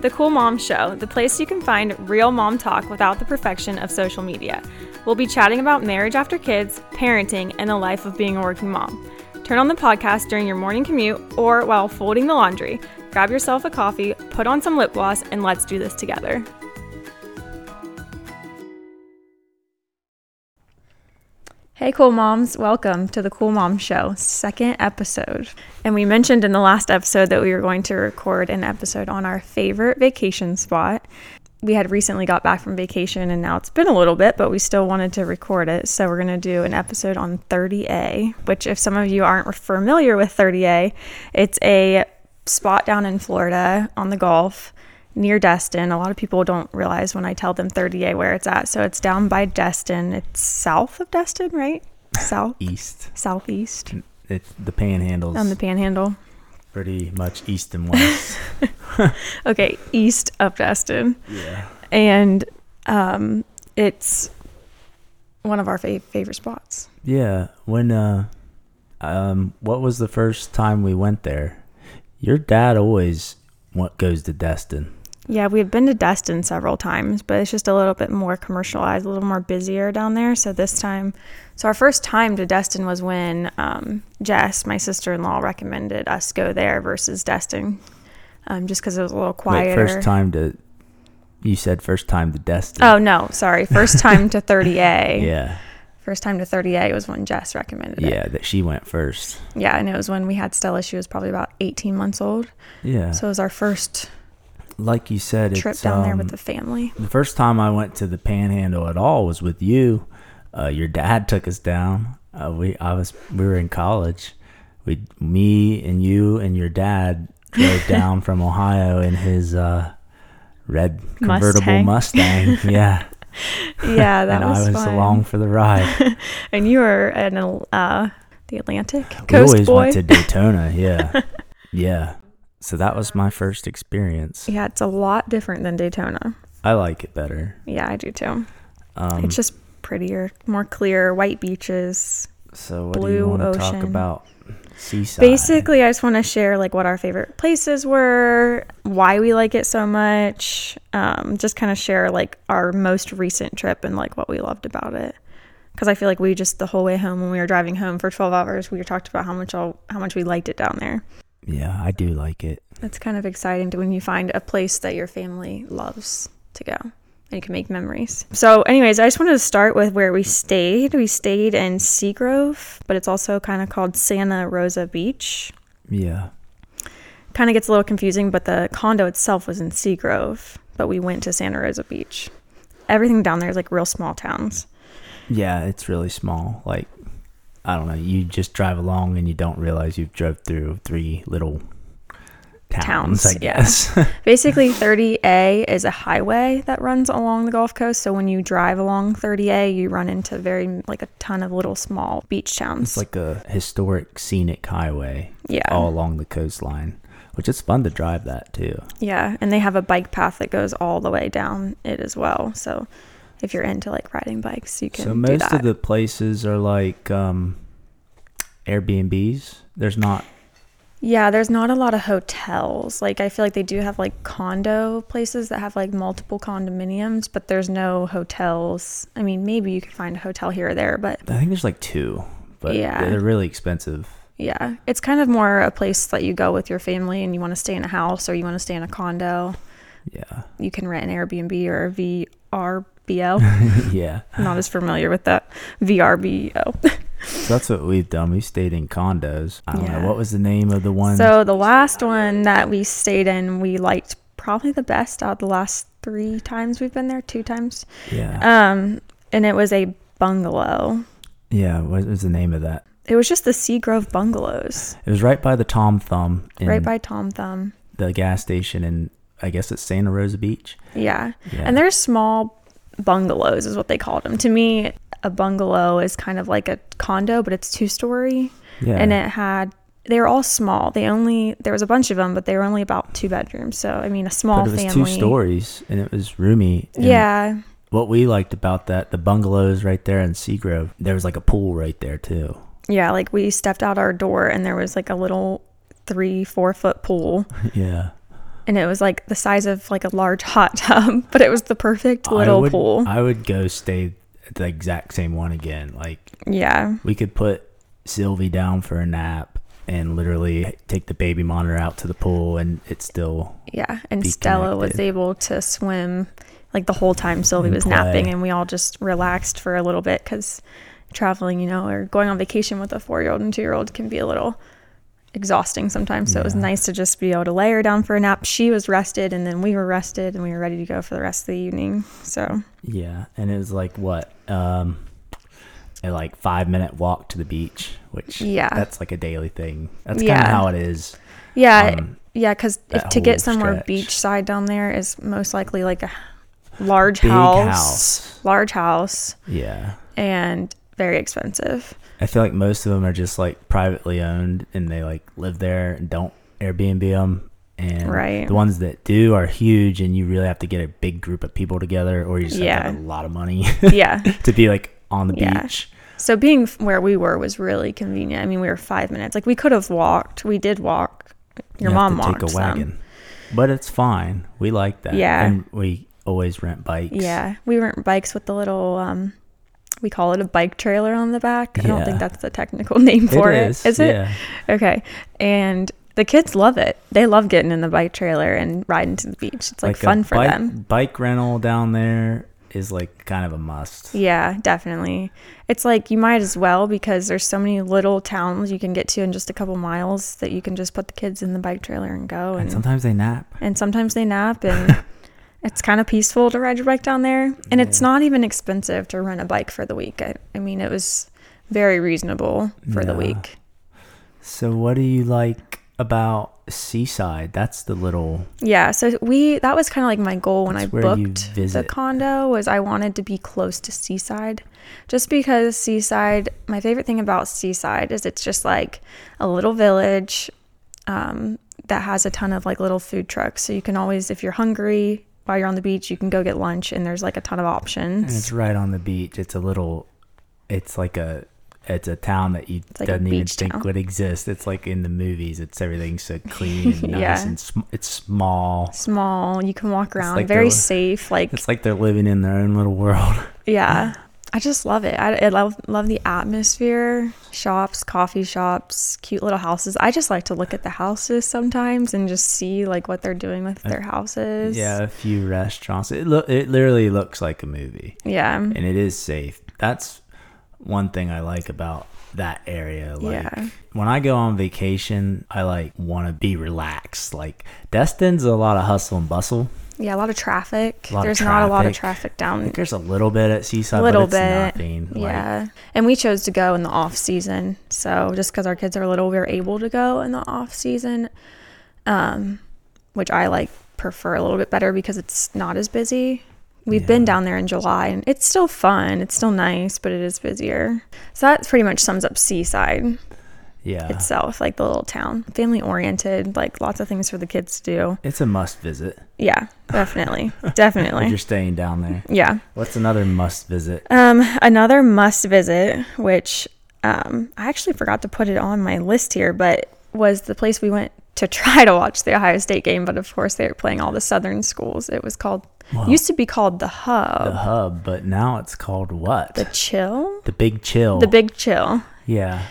The Cool Mom Show, the place you can find real mom talk without the perfection of social media. We'll be chatting about marriage after kids, parenting, and the life of being a working mom. Turn on the podcast during your morning commute or while folding the laundry. Grab yourself a coffee, put on some lip gloss, and let's do this together. Hey, cool moms, welcome to the Cool Mom Show, second episode. And we mentioned in the last episode that we were going to record an episode on our favorite vacation spot. We had recently got back from vacation and now it's been a little bit, but we still wanted to record it. So we're going to do an episode on 30A, which, if some of you aren't familiar with 30A, it's a spot down in Florida on the Gulf near Destin. A lot of people don't realize when I tell them 30A where it's at. So it's down by Destin. It's south of Destin, right? South, East. southeast It's the panhandles. on the panhandle. pretty much east and west. Okay, east of Destin. yeah. And um, it's one of our fa- favorite spots. Yeah. When uh um what was the first time we went there? Your dad always what goes to Destin. Yeah, we've been to Destin several times, but it's just a little bit more commercialized, a little more busier down there. So this time, so our first time to Destin was when um, Jess, my sister in law, recommended us go there versus Destin, um, just because it was a little Wait, quieter. first time to you said first time to Destin. Oh no, sorry, first time to 30A. Yeah. First time to 30A was when Jess recommended it. Yeah, that she went first. Yeah, and it was when we had Stella. She was probably about 18 months old. Yeah. So it was our first like you said, trip it's, down there um, with the family. The first time I went to the Panhandle at all was with you. Uh, your dad took us down. Uh, we I was we were in college. We me and you and your dad drove down from Ohio in his uh, red convertible Mustang. yeah, Yeah, that and was, I was fun. along for the ride. And you were in uh, the Atlantic we always boy. went to Daytona. Yeah, yeah. So that was my first experience. yeah, it's a lot different than Daytona. I like it better. Yeah, I do too. Um, it's just prettier, more clear, white beaches. so what do blue you want to talk about? Seaside. Basically, I just want to share like what our favorite places were, why we like it so much. Um, just kind of share like our most recent trip and like what we loved about it. Because I feel like we just the whole way home when we were driving home for 12 hours, we talked about how much all, how much we liked it down there. Yeah, I do like it. That's kind of exciting to when you find a place that your family loves to go and you can make memories. So, anyways, I just wanted to start with where we stayed. We stayed in Seagrove, but it's also kind of called Santa Rosa Beach. Yeah. Kind of gets a little confusing, but the condo itself was in Seagrove, but we went to Santa Rosa Beach. Everything down there is like real small towns. Yeah, it's really small. Like, I don't know. You just drive along and you don't realize you've drove through three little towns. Towns, I yeah. guess. Basically, 30A is a highway that runs along the Gulf Coast. So when you drive along 30A, you run into very like a ton of little small beach towns. it's like a historic scenic highway yeah, all along the coastline, which is fun to drive that too. yeah, and they have a bike path that goes all the way down it as well. So if you're into like riding bikes, you can So most of the places are like um, Airbnbs. There's not. Yeah, there's not a lot of hotels. Like I feel like they do have like condo places that have like multiple condominiums, but there's no hotels. I mean, maybe you could find a hotel here or there, but I think there's like two, but Yeah. they're really expensive. yeah, it's kind of more a place that you go with your family and you want to stay in a house or you want to stay in a condo. Yeah. You can rent an Airbnb or a VRBO. yeah. I'm not as familiar with that VRBO. So that's what we've done. We stayed in condos. I don't Yeah. know what was the name of the one. So the last one that we stayed in, we liked probably the best out of the last three times we've been there, two times. yeah, Um, and it was a bungalow. yeah. What was the name of that? It was just the Seagrove Bungalows, It was right by the Tom Thumb in right by Tom Thumb. the gas station in I guess it's Santa Rosa Beach. Yeah. Yeah. And they're small bungalows, is what they called them. To me, a bungalow is kind of like a condo, but it's two story. yeah. And it had, they were all small. They only, there was a bunch of them, but they were only about two bedrooms. So, I mean, a small but it was family. two stories and it was roomy. Yeah. What we liked about that, the bungalows right there in Seagrove, there was like a pool right there too. Yeah. Like we stepped out our door and there was like a little three, four foot pool. yeah. And it was like the size of like a large hot tub, but it was the perfect I little would, pool. I would go stay at the exact same one again. Like yeah. we could put Sylvie down for a nap and literally take the baby monitor out to the pool and it still Yeah. And Stella was able to swim like the whole time Sylvie And was napping, and we all just relaxed for a little bit because traveling, you know, or going on vacation with a four year old and two year old can be a little exhausting sometimes. So it was nice to just be able to lay her down for a nap. She was rested, and then we were rested, and we were ready to go for the rest of the evening. So yeah. And it was like what? Um a like five minute walk to the beach, which Yeah. that's like a daily thing. That's kind of how it is. yeah, Um, yeah, because to get somewhere stretch. beachside down there is most likely like a large house, house. large house, Yeah. and very expensive. I feel like most of them are just like privately owned and they like live there and don't Airbnb them. And Right. the ones that do are huge and you really have to get a big group of people together or you just have to have a lot of money yeah. to be like on the Yeah. beach. So being where we were was really convenient. I mean, we were five minutes. Like we could have walked. We did walk. Your You mom walked take a some. wagon. But it's fine. We like that. Yeah. And we always rent bikes. Yeah, we rent bikes with the little. um we call it a bike trailer on the back. I don't think that's the technical name for it. is. Is it? Yeah. Okay. And the kids love it. They love getting in the bike trailer and riding to the beach. It's like, a fun for bike, them. Bike rental down there is like kind of a must. Yeah, definitely. It's like you might as well because there's so many little towns you can get to in just a couple miles that you can just put the kids in the bike trailer and go. And And sometimes they nap. and sometimes they nap and it's kind of peaceful to ride your bike down there. And it's not even expensive to rent a bike for the week. I, I mean, it was very reasonable for the week. So what do you like about Seaside? That's the little Yeah, so we that was kind of like my goal when I booked the condo was I wanted to be close to Seaside. Just because Seaside, my favorite thing about Seaside is it's just like a little village um, that has a ton of like little food trucks. So you can always if you're hungry while you're on the beach, you can go get lunch and there's like a ton of and it's right on the beach. It's a little it's like a it's a town that you like a doesn't even think town. would exist. It's like in the movies. It's everything's so clean and nice Yeah. and sm- it's small. Small, you can walk around, like very safe. Like It's like they're living in their own little world. Yeah. I just love it. I, I love love the atmosphere. Shops, coffee shops, cute little houses. I just like to look at the houses sometimes and just see like what they're doing with their uh, houses. yeah, a few restaurants. It lo- it literally looks like a movie. Yeah. and it is safe. That's one thing I like about that area. Like Yeah. when I go on vacation, I like want to be relaxed. Like Destin's a lot of hustle and bustle. Yeah, a lot of traffic. Lot of There's not a lot of traffic. traffic down there's a little bit at Seaside, a little but it's bit. nothing. Like, yeah. And we chose to go in the off season. So just because our kids are little, we were able to go in the off season. Um, which I like prefer a little bit better because it's not as busy. We've been down there in July and it's still fun. It's still nice, but it is busier. So that pretty much sums up Seaside yeah. Itself, like the little town. Family oriented, like lots of things for the kids to do. It's a must visit Yeah, definitely. if definitely. you're staying down there. Yeah. What's another must visit? Um, another must visit, which um, I actually forgot to put it on my list here, but was the place we went to try to watch the Ohio State game. But of course, they were playing all the Southern schools. It was called, Wow. used to be called the Hub, The hub, but now it's called what? the Chill. The, Big Chill. the Big Chill. yeah.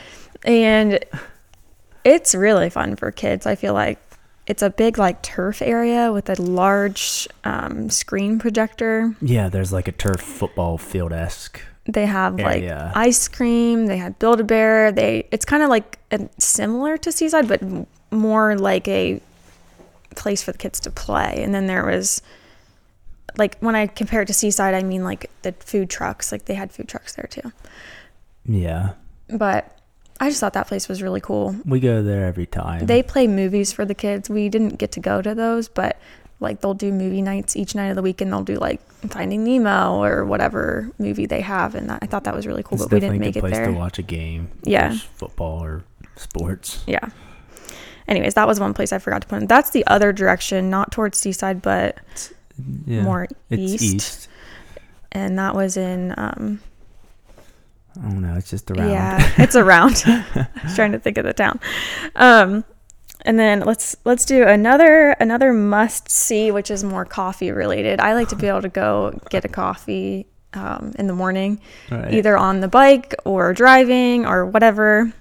And it's really fun for kids. I feel like it's a big, like, turf area with a large um, screen projector. Yeah, there's like a turf football field esque. They have like ice cream. They had Build a Bear. They it's kind of like a, similar to Seaside, but m- more like a place for the kids to play. And then there was like when I compare it to Seaside, I mean like the food trucks. Like they had food trucks there too. Yeah. But I just thought that place was really cool. We go there every time. They play movies for the kids. We didn't get to go to those, but like they'll do movie nights each night of the week, and they'll do like Finding Nemo or whatever movie they have, and that, I thought that was really cool. it's but we didn't make it place there. to watch a game. Yeah. Football or sports. Yeah. Anyways, that was one place I forgot to put in. That's the other direction, not towards Seaside, but Yeah. more it's east. east. And that was in um I don't know. It's just around. yeah, it's around. I was trying to think of the town. Um and then let's let's do another another must see, which is more coffee related. I like to be able to go get a coffee um, in the morning, Right. either on the bike or driving or whatever.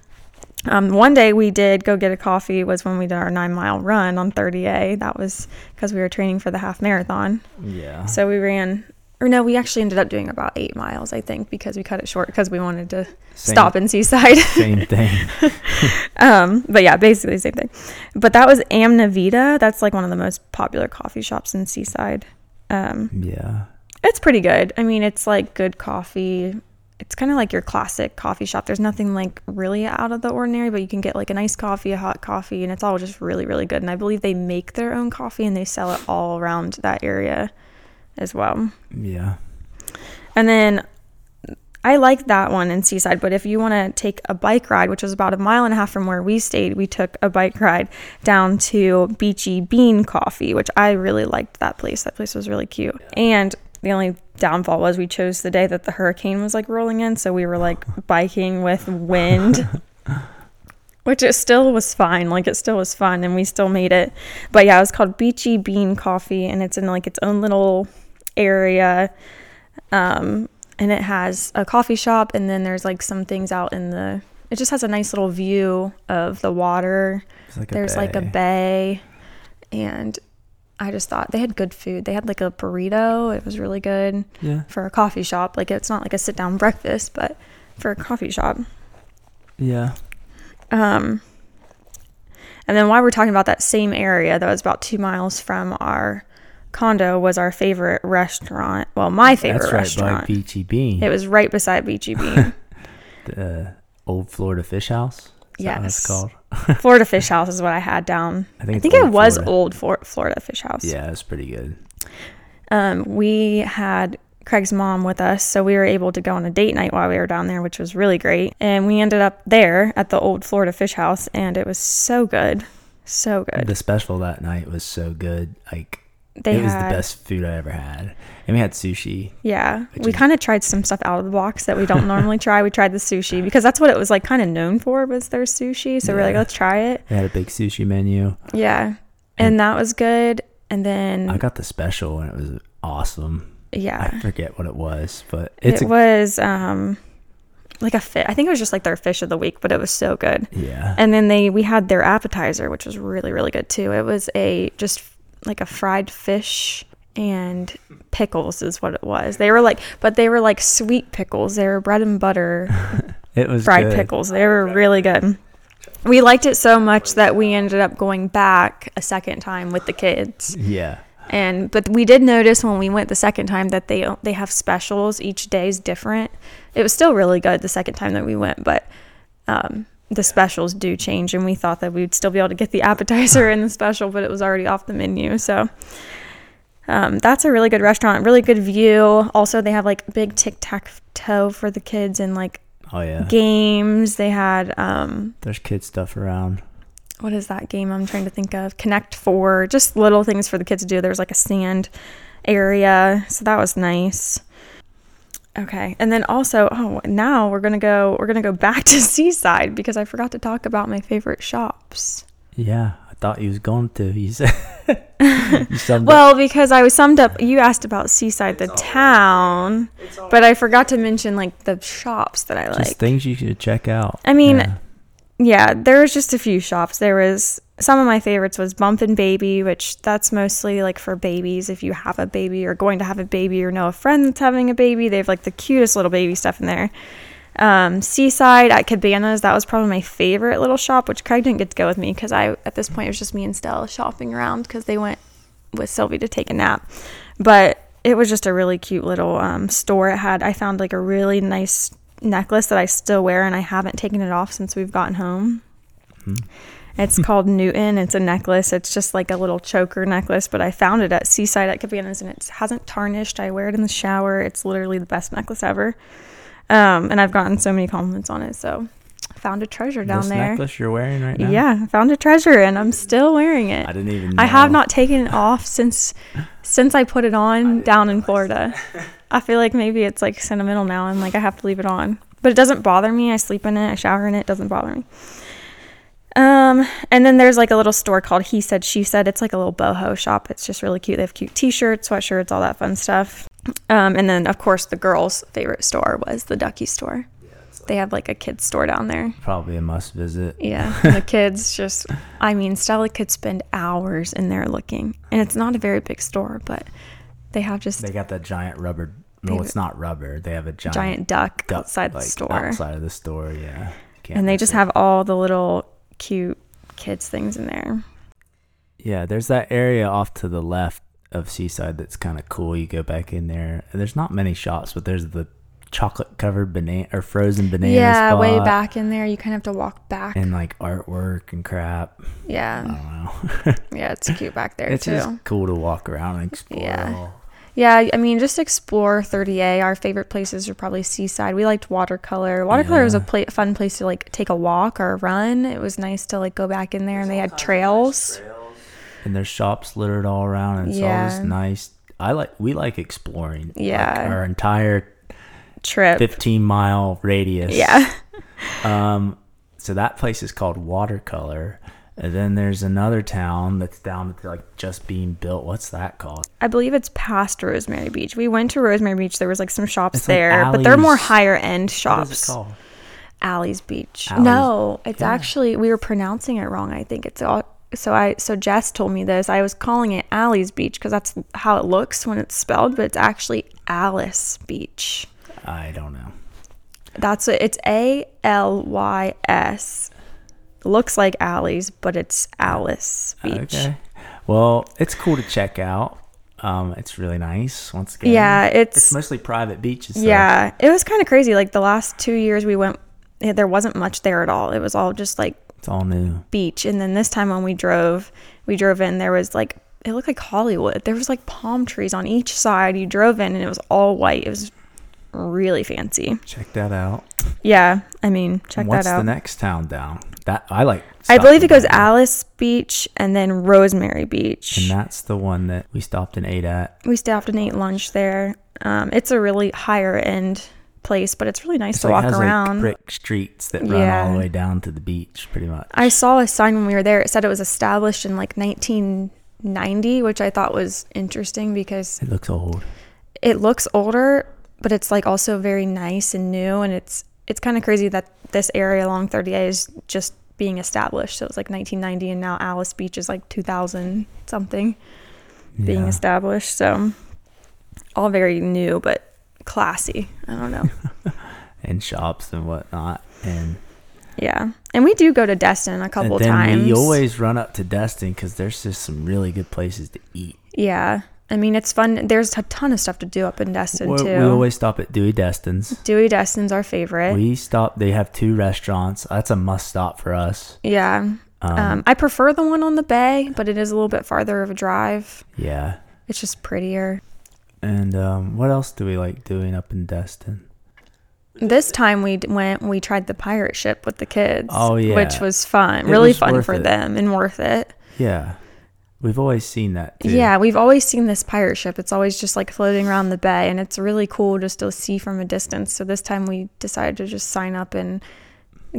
Um, one day we did go get a coffee was when we did our nine mile run on 30A. That was because we were training for the half marathon. Yeah. So we ran, or no, we actually ended up doing about eight miles, I think, because we cut it short because we wanted to Same- stop in Seaside. Same thing. um, but yeah, basically the same thing. But that was Amavida. That's like one of the most popular coffee shops in Seaside. Um, yeah. it's pretty good. I mean, it's like good coffee. It's kind of like your classic coffee shop. There's nothing like really out of the ordinary, but you can get like a nice coffee, a hot coffee, and it's all just really, really good. And I believe they make their own coffee and they sell it all around that area as well. Yeah. And then I like that one in Seaside, but if you want to take a bike ride, which was about a mile and a half from where we stayed, we took a bike ride down to Beachy Bean Coffee, which I really liked that place. That place was really cute. And the only downfall was we chose the day that the hurricane was like rolling in, so we were like biking with wind. Which it still was fine, like it still was fun, and we still made it. But yeah, it was called Beachy Bean Coffee, and it's in like its own little area um, and it has a coffee shop and then there's like some things out in the it just has a nice little view of the water like there's like a bay and i just thought they had good food they had like a burrito it was really good Yeah. for a coffee shop like it's not like a sit down breakfast but for a coffee shop Yeah. Um and then while we're talking about that same area that was about two miles from our condo was our favorite restaurant well my favorite That's right restaurant by Beachy Bean. it was right beside beachy bean the old Florida Fish House. Is what it's called? Florida Fish House is what I had down. I think I think it was Florida. old Flor- Florida Fish House. Yeah, it's pretty good. Um, we had Craig's mom with us, so we were able to go on a date night while we were down there, which was really great. And we ended up there at the old Florida Fish House, and it was so good, so good. The special that night was so good. Like They it was had, the best food I ever had. And we had sushi. yeah. We is- kind of tried some stuff out of the box that we don't normally try. We tried the sushi because that's what it was like, kind of known for was their sushi. So we're like, let's try it. They had a big sushi menu. Yeah, and that was good. And then I got the special and it was awesome. Yeah, I forget what it was, but it's it a, was um like a fit. I think it was just like their fish of the week, but it was so good. yeah. And then they we had their appetizer, which was really really good too. It was a just like a fried fish and pickles is what it was. They were like, but they were like sweet pickles. They were bread and butter It was fried good. pickles. They were really good. We liked it so much that we ended up going back a second time with the kids. Yeah. And but we did notice when we went the second time that they they have specials. Each day is different. It was still really good the second time that we went, but um, the specials do change. And we thought that we'd still be able to get the appetizer and the special, but it was already off the menu. So um, that's a really good restaurant. Really good view. Also, they have like big tic tac toe for the kids and like Oh yeah. games. They had um, There's kid stuff around. What is that game I'm trying to think of? Connect Four, just little things for the kids to do. There's like a sand area, so that was nice. Okay, and then also, oh, now we're gonna go. We're gonna go back to Seaside because I forgot to talk about my favorite shops. Yeah, I thought you was going to. You said you summed up. Well, because I was summed up. You asked about Seaside, the town, but I forgot to mention like the shops that I just like. things you should check out. I mean, Yeah. Yeah, there was just a few shops. There was some of my favorites was Bump and Baby, which that's mostly like for babies. If you have a baby or going to have a baby or know a friend that's having a baby, they have like the cutest little baby stuff in there. Um, Seaside at Cabanas, that was probably my favorite little shop, which Craig didn't get to go with me because I at this point it was just me and Stella shopping around because they went with Sylvie to take a nap. But it was just a really cute little um, store. It had I found like a really nice necklace that I still wear and I haven't taken it off since we've gotten home. It's called Newton. It's a necklace. It's just like a little choker necklace, but I found it at Seaside at Cabanas and it hasn't tarnished. I wear it in the shower. It's literally the best necklace ever. Um, and I've gotten so many compliments on it. So found a treasure down this there. necklace you're wearing right now. Yeah, I found a treasure and I'm still wearing it. I didn't even. Know. I have not taken it off since since I put it on down in Florida. I feel like maybe it's like sentimental now and like I have to leave it on. But it doesn't bother me. I sleep in it, I shower in it, it doesn't bother me. Um, and then there's like a little store called He Said She Said. It's like a little boho shop. It's just really cute. They have cute T-shirts, sweatshirts, all that fun stuff. Um, and then of course the girls' favorite store was the Ducky store. They have like a kids store down there. Probably a must visit. Yeah, the kids just, I mean, Stella could spend hours in there looking, and it's not a very big store, but they have just They got that giant rubber. No, it's not rubber. They have a giant, giant duck duck, outside the store, Outside of the store, yeah. And they just it. have all the little cute kids things in there. Yeah, there's that area off to the left of Seaside that's kind of cool. You go back in there. There's not many shops, but there's the chocolate covered banana or frozen banana yeah, spot way back in there, you kind of have to walk back. and like artwork and crap. I yeah, don't know. yeah, it's cute back there it's too. just cool to walk around and explore. Yeah. Yeah, I mean, just explore 30A. Our favorite places are probably Seaside. We liked Watercolor. Watercolor was a Yeah. pla- fun place to like take a walk or a run. It was nice to like go back in there, and they had trails. And there's shops littered all around. And it's Yeah. always nice. I like we like exploring. Like, Yeah. our entire Trip. 15 mile radius. Yeah. Um, so that place is called Watercolor. And then there's another town that's down to like just being built. What's that called? I believe it's past Rosemary Beach. We went to Rosemary Beach. There was like some shops It's like there, but they're more higher end shops. is it called? Alley's Beach. Alley's- no, it's yeah. actually we were pronouncing it wrong. I think it's all. So I so Jess told me this. I was calling it Alley's Beach because that's how it looks when it's spelled, but it's actually Alys Beach. I don't know. That's it. It's A L Y S. Looks like Alley's, but it's Alys Beach. Okay. Well, it's cool to check out. Um, it's really nice. Once again, Yeah, it's it's mostly private beaches. so- yeah. It was kind of crazy. Like the last two years we went, there wasn't much there at all. It was all just like it's all new. beach. And then this time when we drove, we drove in, there was like, it looked like Hollywood. There was like palm trees on each side. You drove in and it was all white. It was really fancy. Check that out. Yeah. I mean, check that out. What's the next town down? That I like. I believe it goes there. Alys Beach and then Rosemary Beach. And that's the one that we stopped and ate at. we stopped and ate lunch there. Um, it's a really higher end place, but it's really nice It's to like, walk around. like brick streets that run all the way down to the beach, pretty much. I saw a sign when we were there. It said it was established in like 1990, which I thought was interesting because It looks old. it looks older, but it's like also very nice and new. And it's it's kind of crazy that this area along 30A is just being established. So it was like 1990, and now Alys Beach is like 2000 something being Yeah. established. So all very new, but classy. I don't know. and shops and whatnot. And, yeah, and we do go to Destin a couple and then times. we always run up to Destin because there's just some really good places to eat. Yeah. I mean, it's fun. There's a ton of stuff to do up in Destin, We, too. we always stop at Dewey Destin's. Dewey Destin's our favorite. We stop. They have two restaurants. That's a must stop for us. yeah. Um, Um, I prefer the one on the bay, but it is a little bit farther of a drive. yeah. It's just prettier. And um, what else do we like doing up in Destin? This time we went, we tried the pirate ship with the kids. Oh, yeah. Which was fun. It really was fun for it. them and worth it. Yeah, we've always seen that. Too. Yeah, we've always seen this pirate ship. It's always just like floating around the bay, and it's really cool just to see from a distance. So this time we decided to just sign up and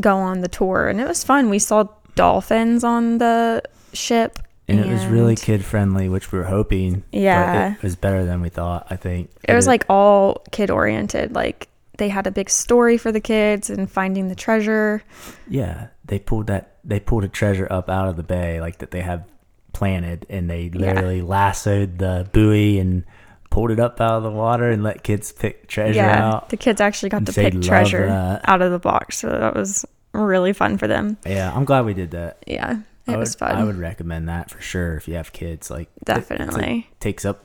go on the tour, and it was fun. We saw dolphins on the ship, and it was really kid friendly, which we were hoping. but Yeah. it was better than we thought. I think It was like all kid oriented. Like they had a big story for the kids and finding the treasure. yeah, they pulled that. They pulled a treasure up out of the bay, like that they have planted, and they Yeah. literally lassoed the buoy and pulled it up out of the water and let kids pick treasure yeah, out. the kids actually got And to pick treasure that. out of the box, so that was really fun for them. Yeah, I'm glad we did that. Yeah, it I was would, fun. I would recommend that for sure if you have kids. Like it- Definitely. takes up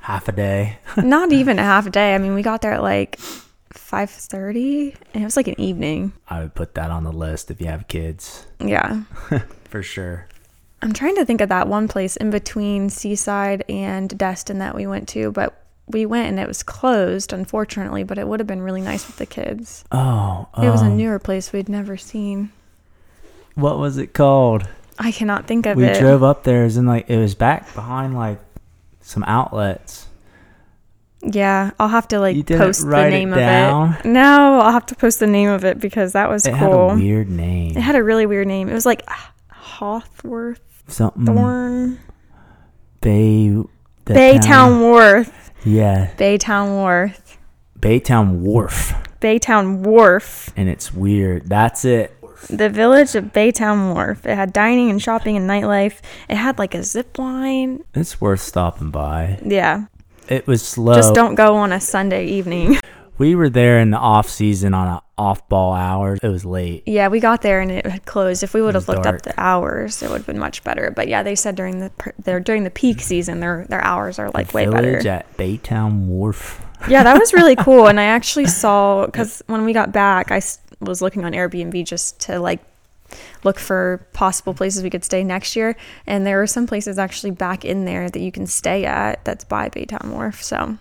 half a day. Not even a half a day. I mean, we got there at like five thirty, and it was like an evening. I would put that on the list if you have kids Yeah, for sure. I'm trying to think of that one place in between Seaside and Destin that we went to, but we went and it was closed, unfortunately. But it would have been really nice with the kids. Oh, It was a um, newer place we'd never seen. What was it called? I cannot think of it. we it. drove up there. It was in like it was back behind like some outlets. yeah, I'll have to like You didn't post the write it name down? of it. No, I'll have to post the name of it because that was It had cool. a weird name. it had a really weird name. It was like ah, Hawthworth something Thorn Bay Baytown town- Wharf. Yeah, Baytowne Wharf. Baytowne Wharf, Baytowne Wharf. and it's weird. That's it. The village of Baytowne Wharf. It had dining and shopping and nightlife. It had like a zip line. It's worth stopping by. Yeah. It was slow. Just don't go on a Sunday evening. We were there in the off season on a off ball hours. It was late. Yeah, we got there and it had closed. If we would have looked dark. up the hours, it would have been much better. But yeah, they said during the their during the peak season, their their hours are like way better. At Baytowne Wharf. Yeah, that was really cool. And I actually saw because when we got back, I was looking on Airbnb just to like look for possible places we could stay next year. And there are some places actually back in there that you can stay at that's by Baytowne Wharf. So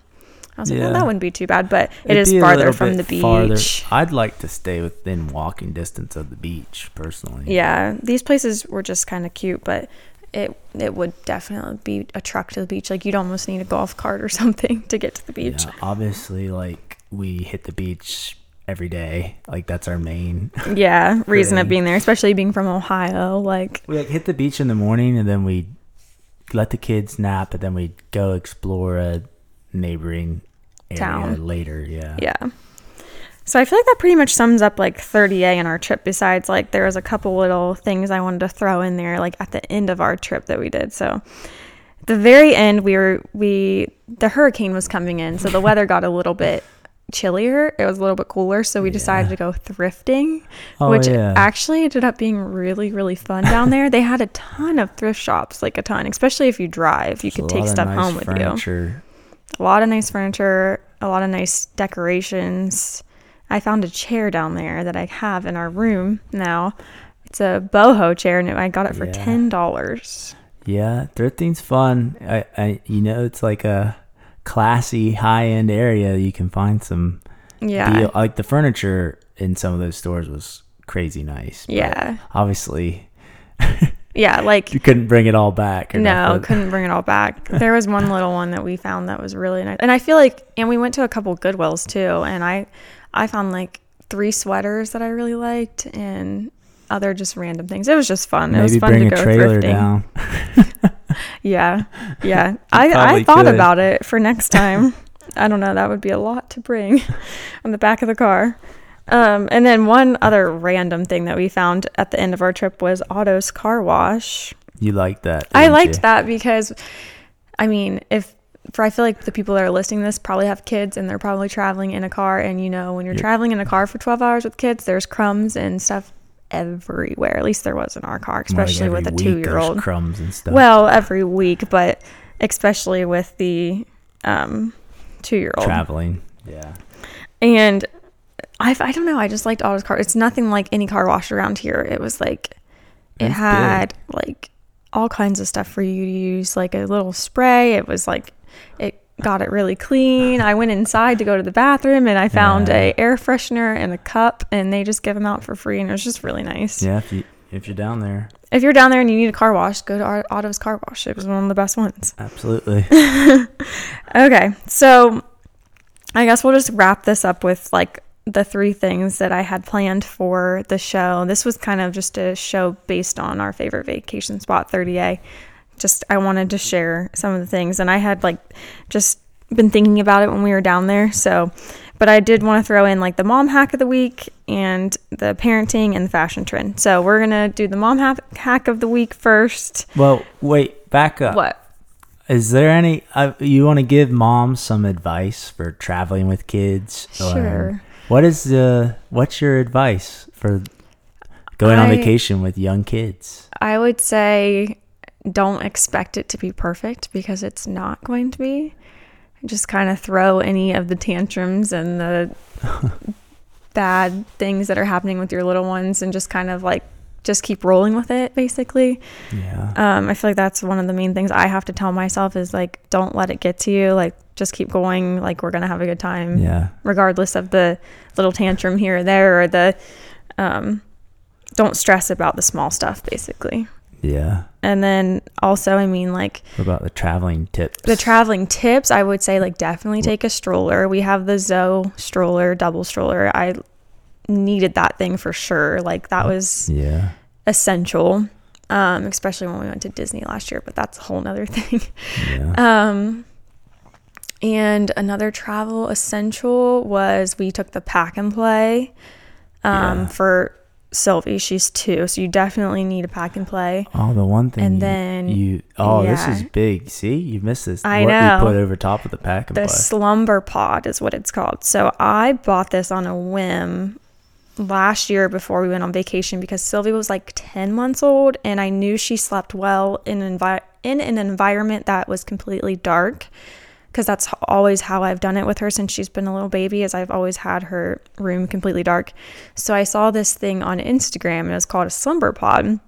I was like, well, that wouldn't be too bad. But it It'd is farther from the beach. farther. I'd like to stay within walking distance of the beach, personally. Yeah, these places were just kind of cute, but it it would definitely be a truck to the beach. Like you'd almost need a golf cart or something to get to the beach. Yeah, obviously, like we hit the beach every day. Like that's our main. Yeah, reason of being there, especially being from Ohio. Like, we like hit the beach in the morning, and then we let the kids nap, and then we go explore a neighboring area Town. later. Yeah. yeah. So I feel like that pretty much sums up like 30A in our trip. Besides, like there was a couple little things I wanted to throw in there, like at the end of our trip that we did. So at the very end, we were we the hurricane was coming in, so the weather got a little bit chillier. It was a little bit cooler, so we decided to go thrifting, Oh, which yeah. actually ended up being really really fun down there. they had a ton of thrift shops, like a ton, especially if you drive, you There's could take stuff nice home with you. A lot of nice furniture, a lot of nice decorations. I found a chair down there that I have in our room now. It's a boho chair, and I got it for Yeah. ten dollars. Yeah, thrifting's fun. I, I, you know, it's like a classy, high-end area. You can find some Yeah, deal. Like the furniture in some of those stores was crazy nice. yeah, obviously, yeah. Like you couldn't bring it all back. No, nothing. couldn't bring it all back. There was one little one that we found that was really nice, and I feel like, and we went to a couple Goodwills too, and I, I found like three sweaters that I really liked, and other just random things. It was just fun. it was fun bring to a go trailer thrifting. down. Yeah, yeah. I, I thought could. about it for next time. I don't know. That would be a lot to bring on the back of the car. Um, and then one other random thing that we found at the end of our trip was Otto's car wash. You like that? I liked you? that because, I mean, if for I feel like the people that are listening to this probably have kids and they're probably traveling in a car, and you know when you're Yep. traveling in a car for 12 hours with kids, there's crumbs and stuff everywhere. At least there was in our car, More like especially with a two year old. crumbs and stuff. Well, every week, but especially with the um, two year old. traveling. Yeah. And I, I don't know. I just liked Otto's car. It's nothing like any car wash around here. It was like, it That's had like all kinds of stuff for you to use, like a little spray. It was like, it got it really clean. I went inside to go to the bathroom and I found Yeah. a air freshener and a cup, and they just give them out for free, and it was just really nice. Yeah. If you if you're down there, If you're down there and you need a car wash, go to Ot- Otto's car wash. It was one of the best ones. absolutely. Okay, so I guess we'll just wrap this up with like the three things that I had planned for the show. This was kind of just a show based on our favorite vacation spot, 30A. Just I wanted to share some of the things, and I had like just been thinking about it when we were down there. So, but I did want to throw in like the mom hack of the week and the parenting and the fashion trend. So we're gonna do the mom hack hack of the week first. well, wait. Back up. What? Is there any uh, you want to give moms some advice for traveling with kids? Sure. What is the what's your advice for going on vacation with young kids? I would say don't expect it to be perfect because it's not going to be. Just kind of throw any of the tantrums and the bad things that are happening with your little ones and just kind of like just keep rolling with it basically. Yeah. Um, I feel like that's one of the main things I have to tell myself is like don't let it get to you. Like just keep going. Like we're gonna have a good time yeah. regardless of the little tantrum here or there or the um, don't stress about the small stuff basically. Yeah. And then also, I mean, like What about the traveling tips? the traveling tips, I would say, like, definitely take a stroller. We have the Zoe stroller, double stroller. I needed that thing for sure. Like, that was Yeah. essential. um, especially when we went to Disney last year, but that's a whole nother thing. Yeah. Um, and another travel essential was we took the pack and play um, Yeah. for Sylvie. She's two, so you definitely need a pack and play. Oh, the one thing. And you- then- you. Oh, this is big. See, you missed this. I what know. you put over top of the pack and The play. SlumberPod is what it's called. So I bought this on a whim last year before we went on vacation because Sylvie was like 10 months old and I knew she slept well in an, envi- in an environment that was completely dark because that's always how I've done it with her since she's been a little baby is I've always had her room completely dark. So I saw this thing on Instagram and it was called a SlumberPod.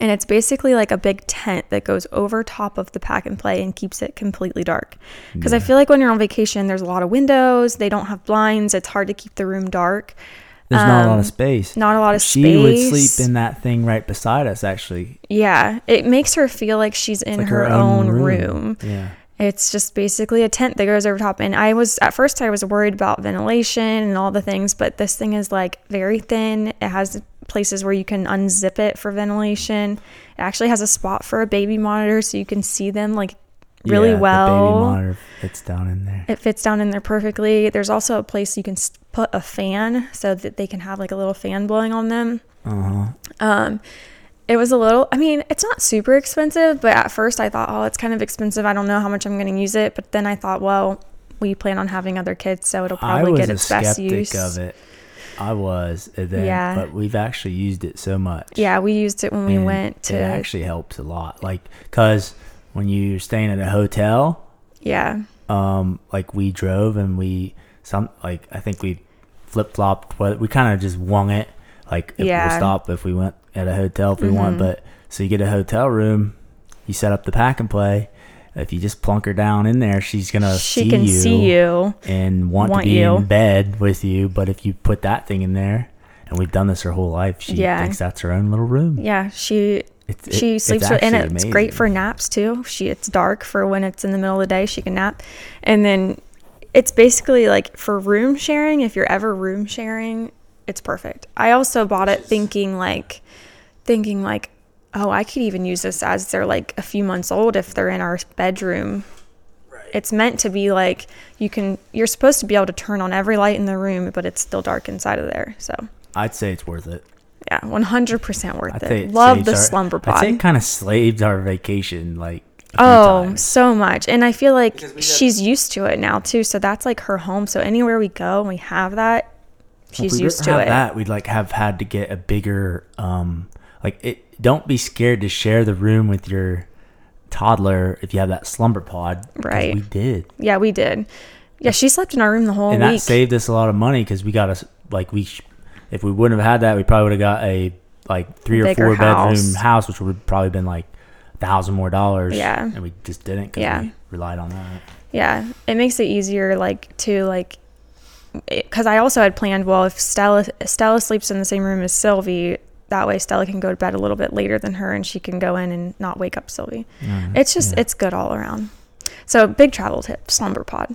And it's basically like a big tent that goes over top of the pack and play and keeps it completely dark. Because I feel like when you're on vacation, there's a lot of windows, they don't have blinds, it's hard to keep the room dark. There's not a lot um, of space. Not a lot of she space. She would sleep in that thing right beside us. Actually, Yeah, it makes her feel like she's in like her, own, room. Yeah. It's just basically a tent that goes over top. And I was, at first, I was worried about ventilation and all the things, but this thing is like very thin. It has places where you can unzip it for ventilation. It actually has a spot for a baby monitor so you can see them like really Yeah, The baby well. monitor fits down in there. It fits down in there perfectly. There's also a place you can put a fan so that they can have like a little fan blowing on them. Uh huh. Um, it was a little, I mean, it's not super expensive, but at first I thought, oh, it's kind of expensive. I don't know how much I'm going to use it. But then I thought, well, we plan on having other kids, so it'll probably get a its best skeptic use. of it. I was, then, Yeah. but we've actually used it so much. Yeah, we used it when we went to, It actually helps a lot. Like, cause when you're staying at a hotel, yeah, um, like we drove and we some like I think we flip flopped. We kind of just wung it. Like if Yeah. we'll stop if we went at a hotel if we want. Mhm. But so you get a hotel room, you set up the pack and play. If you just plunk her down in there, she's gonna she see can you see you. and want, want to be you. in bed with you. But if you put that thing in there, and we've done this her whole life, she Yeah. thinks that's her own little room. Yeah, she It's, it- she sleeps with, and it's great for naps too. She it's dark for when it's in the middle of the day. She can nap, and then it's basically like for room sharing. If you're ever room sharing, it's perfect. I also bought it thinking like, thinking like, oh, I could even use this as they're like a few months old if they're in our bedroom. It's meant to be like you can. You're supposed to be able to turn on every light in the room, but it's still dark inside of there. So I'd say it's worth it. yeah, 100% worth I'd it. say Love the our- slumber I'd say pod. it kind of slaved our vacation, like. Oh, times. so much. And I feel like Because we she's used to it now too. So that's like her home. So anywhere we go and we have that, If she's we used didn't to have it. That we'd like have had to get a bigger, um, like it. Don't be scared to share the room with your toddler if you have that SlumberPod. Right. We did, Yeah, we did. Yeah, she slept in our room the whole time. and that saved us a lot of money because we got us like we. If we wouldn't have had that, we probably would have got a like three or four bedroom house. house, which would have probably been like a thousand more dollars. Yeah. and we just didn't because Yeah. we relied on that. yeah, it makes it easier like to like because I also had planned well if Stella Stella sleeps in the same room as Sylvie. That way, Stella can go to bed a little bit later than her, and she can go in and not wake up Sylvie. Mm, It's just yeah, it's good all around. So big travel tip: SlumberPod.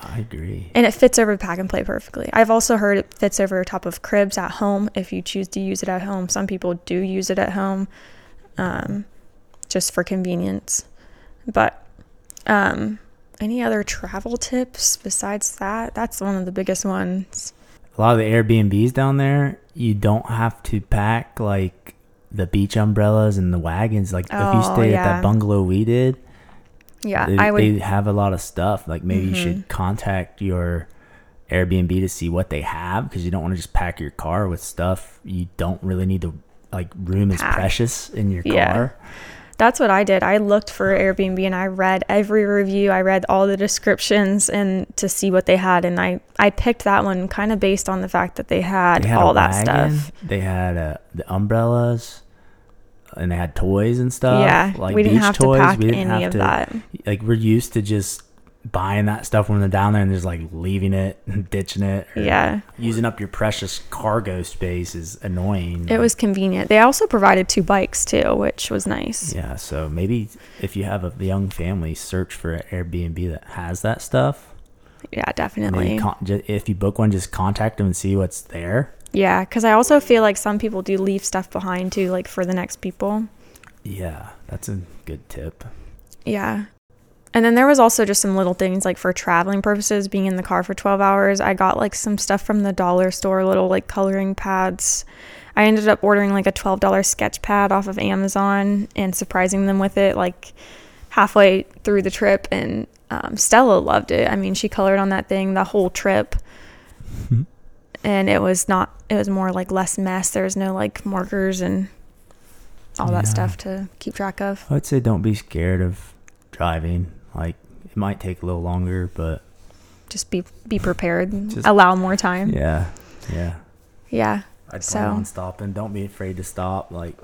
I agree. And it fits over pack and play perfectly. I've also heard it fits over top of cribs at home if you choose to use it at home. Some people do use it at home um, just for convenience. But um, any other travel tips besides that? That's one of the biggest ones. a lot of the Airbnbs down there, you don't have to pack like the beach umbrellas and the wagons. Like if you Oh, stay at that bungalow we did, Yeah, they, I would. they have a lot of stuff. Like maybe you Mhm. should contact your Airbnb to see what they have because you don't want to just pack your car with stuff you don't really need to. Like room is precious in your Yeah. car. That's what I did. I looked for Airbnb and I read every review. I read all the descriptions and to see what they had. And I, I picked that one kind of based on the fact that they had, They had all that wagon, stuff. They had uh, the umbrellas. And they had toys and stuff. yeah, like we didn't have toys. to pack we didn't any have of to, that. like we're used to just buying that stuff when they're down there and just like leaving it and ditching it. or Yeah, Using up your precious cargo space is annoying. it was convenient. They also provided two bikes too, which was nice. Yeah, so maybe if you have a young family, search for an Airbnb that has that stuff. Yeah, definitely. con- if you book one, just contact them and see what's there. Yeah, because I also feel like some people do leave stuff behind too, like for the next people. Yeah, that's a good tip. Yeah. And then there was also just some little things like for traveling purposes, being in the car for 12 hours. I got like some stuff from the dollar store, little like coloring pads. I ended up ordering like a $12 sketch pad off of Amazon and surprising them with it like halfway through the trip. And um, Stella loved it. I mean, she colored on that thing the whole trip. and it was not, it was more like less mess. There was no like markers and all that stuff to keep track of. I'd say don't be scared of driving. Like it might take a little longer, but Just be be prepared. Just- allow more time. yeah, yeah. Yeah. I'd So- plan on stopping. Don't be afraid to stop. Like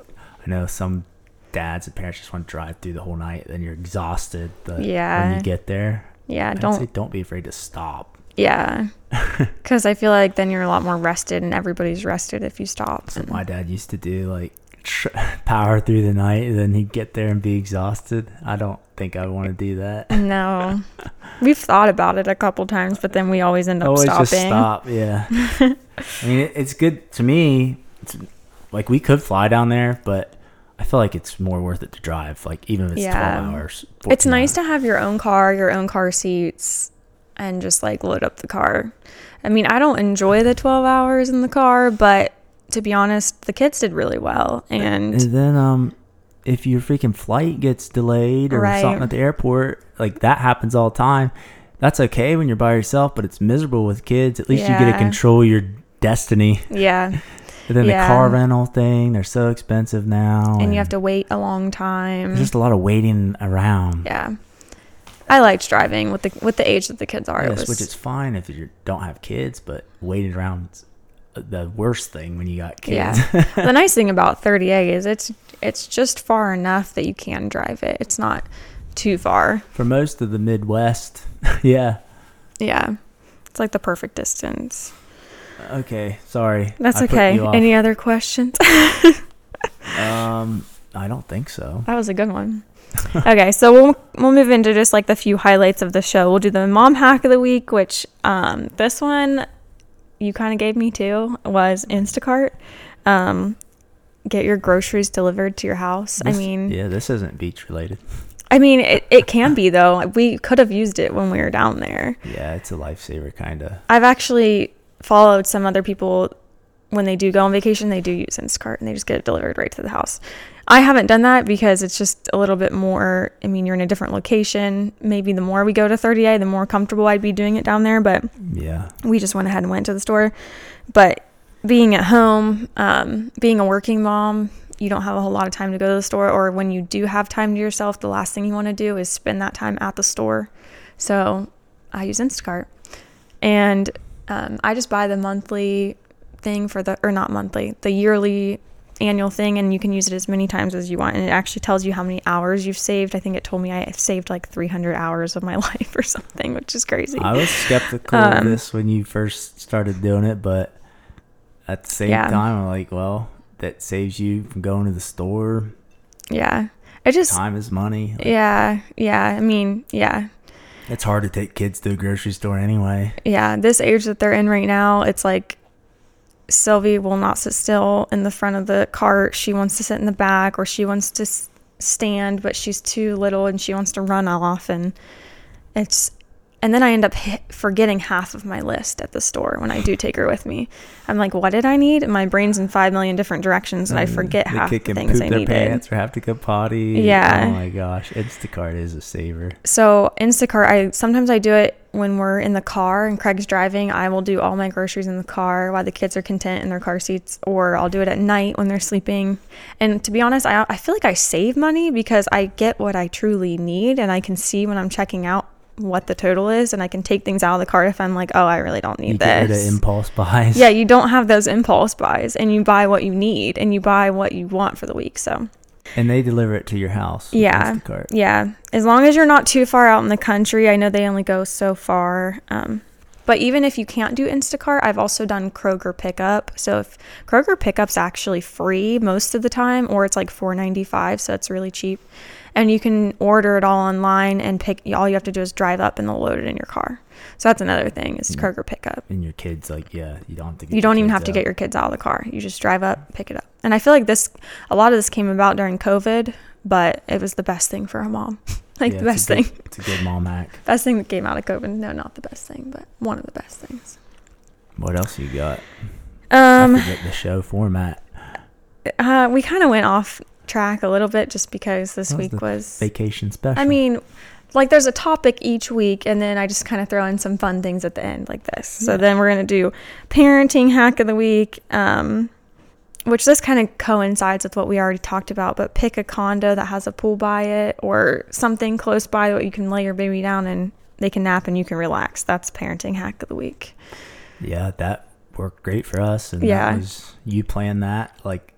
I know some dads and parents just want to drive through the whole night, then you're exhausted. But when you get there, Yeah. I'd Don't. say don't be afraid to stop. Yeah. Because I feel like then you're a lot more rested and everybody's rested if you stop. So And- my dad used to do like tr- power through the night, and then he'd get there and be exhausted. I don't think I want to do that. no. We've thought about it a couple times, but then we always end up Always stopping. just stop. Yeah. I mean, it, it's good to me. It's like we could fly down there, but I feel like it's more worth it to drive. Like even if it's Yeah. twelve hours. It's nice hours. to have your own car, your own car seats, and just like load up the car. I mean, I don't enjoy the 12 hours in the car, but to be honest, the kids did really well. And And then um, if your freaking flight gets delayed or Right. something at the airport, like that happens all the time. That's okay when you're by yourself, but it's miserable with kids. At least you get to control your destiny. yeah. But then Yeah. the car rental thing, they're so expensive now. And you have to wait a long time. There's just a lot of waiting around. Yeah. I liked driving with the with the age that the kids are. Yes, was, which is fine if you don't have kids, but waiting around the worst thing when you got kids. Yeah. the nice thing about 30A is it's it's just far enough that you can drive it. It's not too far. For most of the Midwest, yeah. Yeah. It's like the perfect distance. Okay, sorry. That's I okay. Any other questions? Um, I don't think so. that was a good one. okay, so we'll we'll move into just like the few highlights of the show. We'll do the mom hack of the week, which um this one you kind of gave me too was Instacart. Um get your groceries delivered to your house. I mean, yeah, this isn't beach related. I mean, it, it can be though. We could have used it when we were down there. Yeah, it's a lifesaver, kind of. I've actually followed some other people when they do go on vacation, they do use Instacart and they just get it delivered right to the house. I haven't done that because it's just a little bit more. I mean, you're in a different location. Maybe the more we go to 30A, the more comfortable I'd be doing it down there. But Yeah, we just went ahead and went to the store. But being at home, um, being a working mom, you don't have a whole lot of time to go to the store. Or when you do have time to yourself, the last thing you want to do is spend that time at the store. So I use Instacart. And um, I just buy the monthly thing for the, or not monthly, the yearly annual thing. And you can use it as many times as you want. And it actually tells you how many hours you've saved. I think it told me I saved like 300 hours of my life or something, which is crazy. I was skeptical of Um, this when you first started doing it, but at the same Yeah. time, I'm like, well, that saves you from going to the store. Yeah. It just, Time is money. Like, yeah, yeah. I mean, yeah, It's hard to take kids to a grocery store anyway. yeah. This age that they're in right now, it's like Sylvie will not sit still in the front of the cart. She wants to sit in the back or she wants to stand, but she's too little and she wants to run off. And it's, and then I end up forgetting half of my list at the store when I do take her with me. I'm like, what did I need? And my brain's in five million different directions and I Mm, forget half the kick and things poop I their needed. pants or have to go potty. Yeah. Oh my gosh, Instacart is a saver. So Instacart, I sometimes I do it when we're in the car and Craig's driving. I will do all my groceries in the car while the kids are content in their car seats, or I'll do it at night when they're sleeping. And to be honest, I I feel like I save money because I get what I truly need, and I can see when I'm checking out what the total is, and I can take things out of the cart if I'm like, oh, I really don't need You get rid of this. impulse buys. yeah, you don't have those impulse buys, and you buy what you need, and you buy what you want for the week. So. And they deliver it to your house. Yeah. Yeah, as long as you're not too far out in the country. I know they only go so far. Um, but even if you can't do Instacart, I've also done Kroger pickup. So if Kroger pickup's actually free most of the time, or it's like four ninety five, so it's really cheap, and you can order it all online and pick. All you have to do is drive up, and they'll load it in your car. So that's another thing is Kroger pickup. And your kids, like, yeah, you don't have to. Get You don't even have to get your kids out of the car. You just drive up, pick it up. And I feel like this, a lot of this came about during COVID but it was the best thing for a mom. like Yeah, the best a good- thing. It's a good mom hack. Best thing that came out of COVID. No, not the best thing, but one of the best things. What else you got? Um, the show format. uh, we kind of went off track a little bit just because this That week was. Vacation special. I mean, like there's a topic each week, and then I just kind of throw in some fun things at the end, like this. So Yeah. then we're gonna do parenting hack of the week, um, which this kind of coincides with what we already talked about. But pick a condo that has a pool by it, or something close by that you can lay your baby down and they can nap and you can relax. That's parenting hack of the week. yeah, that worked great for us. And Yeah. that was, you planned that. Like,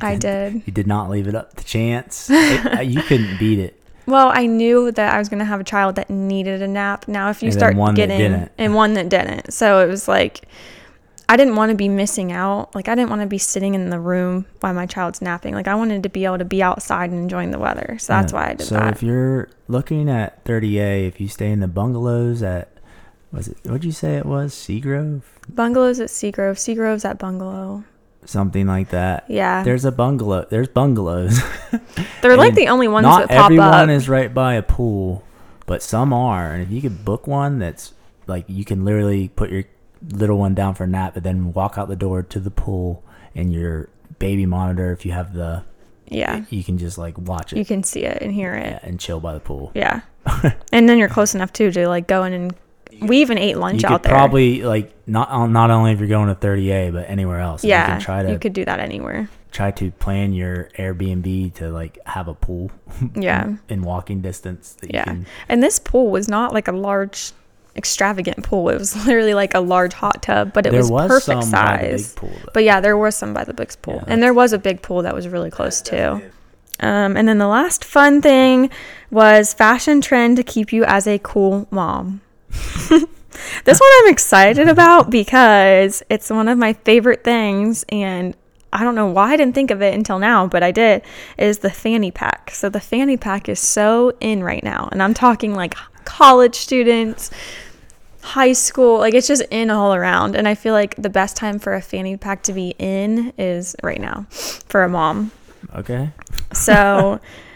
I did. You did not leave it up to chance. It- uh, you couldn't beat it. Well, I knew that I was going to have a child that needed a nap. Now, if you And start getting and one that didn't, so it was like I didn't want to be missing out. Like I didn't want to be sitting in the room while my child's napping. Like I wanted to be able to be outside and enjoying the weather. So that's Yeah. why I did so that. if you're looking at 30A, if you stay in the bungalows at, was it, what'd you say it was? Seagrove? Bungalows at Seagrove, Seagrove's at Bungalow. Something like that. Yeah, There's a bungalow. There's bungalows. they're like the only ones Not that pop everyone up. Everyone is right by a pool, but some are. And if you could book one that's like you can literally put your little one down for a nap, but then walk out the door to the pool and your baby monitor. If you have the, yeah, you can just like watch it you can see it and hear it. yeah, and chill by the pool. Yeah, and then you're close enough too to like go in and we even ate lunch you out could there. probably like not not only if you're going to 30A, but anywhere else. yeah, you can try to you could do that anywhere. try to plan your Airbnb to like have a pool Yeah. in walking distance. That Yeah. you can, And this pool was not like a large, extravagant pool. It was literally like a large hot tub, but it was, was perfect some by the size. big pool. But yeah, there was some by the big pool, Yeah, and there was a big pool that was really close too. Um, and then the last fun thing was fashion trend to keep you as a cool mom. this one I'm excited about because it's one of my favorite things, and I don't know why I didn't think of it until now, but I did. Is the fanny pack. So the fanny pack is so in right now, and I'm talking like college students, high school, like it's just in all around. And I feel like the best time for a fanny pack to be in is right now for a mom. Okay. So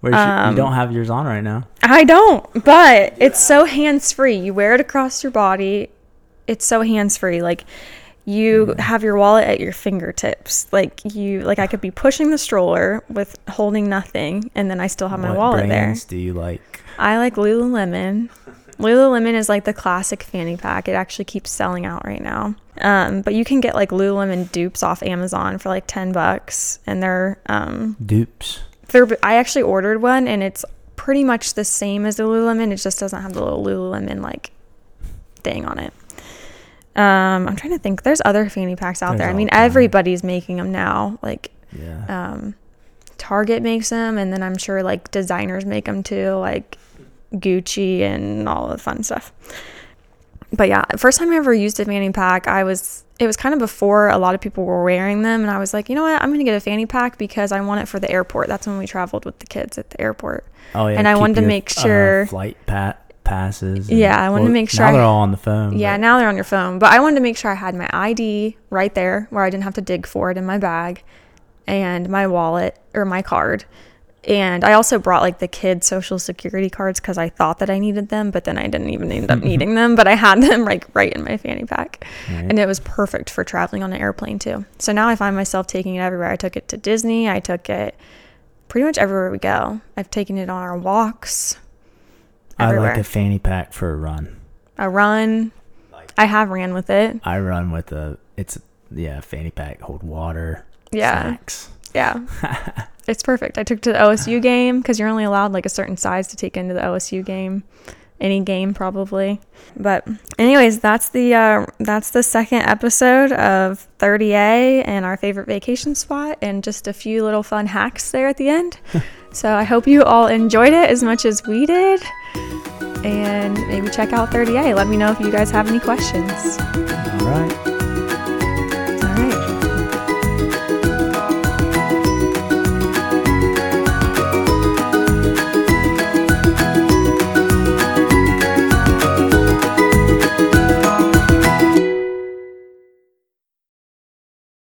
Where's your, Um, you don't have yours on right now. I don't, but it's so hands free. You wear it across your body. It's so hands free. Like you have your wallet at your fingertips. Like you like I could be pushing the stroller with holding nothing and then I still have my what wallet there. do you like? I like Lululemon. Lululemon is like the classic fanny pack. It actually keeps selling out right now. Um, but you can get like Lululemon dupes off Amazon for like 10 bucks and they're um Dupes. They're I actually ordered one and it's pretty much the same as the Lululemon. It just doesn't have the little Lululemon like thing on it. Um, I'm trying to think. There's other fanny packs out There's there. I mean, everybody's making them now. Like, Yeah. um, Target makes them, and then I'm sure like designers make them too, like Gucci and all the fun stuff. But yeah, first time I ever used a fanny pack, I was it was kind of before a lot of people were wearing them, and I was like, you know what, I'm gonna get a fanny pack because I want it for the airport. That's when we traveled with the kids at the airport. oh yeah. and I wanted to make uh, sure- flight pat passes. Yeah, I wanted to make sure Now they're all on the phone. Yeah, but- now they're on your phone. But I wanted to make sure I had my ID right there where I didn't have to dig for it in my bag and my wallet or my card. And I also brought like the kids' social security cards because I thought that I needed them, but then I didn't even end up needing them. But I had them like right in my fanny pack. Right. And it was perfect for traveling on an airplane too. So now I find myself taking it everywhere. I took it to Disney. I took it pretty much everywhere we go. I've taken it on our walks. I like a fanny pack for a run. a run. I have ran with it. I run with a. It's yeah, fanny pack hold water. Yeah. Snacks. Yeah. it's perfect. I took to the OSU game because you're only allowed like a certain size to take into the OSU game. Any game probably. But anyways, that's the uh, that's the second episode of 30A and our favorite vacation spot and just a few little fun hacks there at the end. so I hope you all enjoyed it as much as we did. And maybe check out 30A. Let me know if you guys have any questions. All right.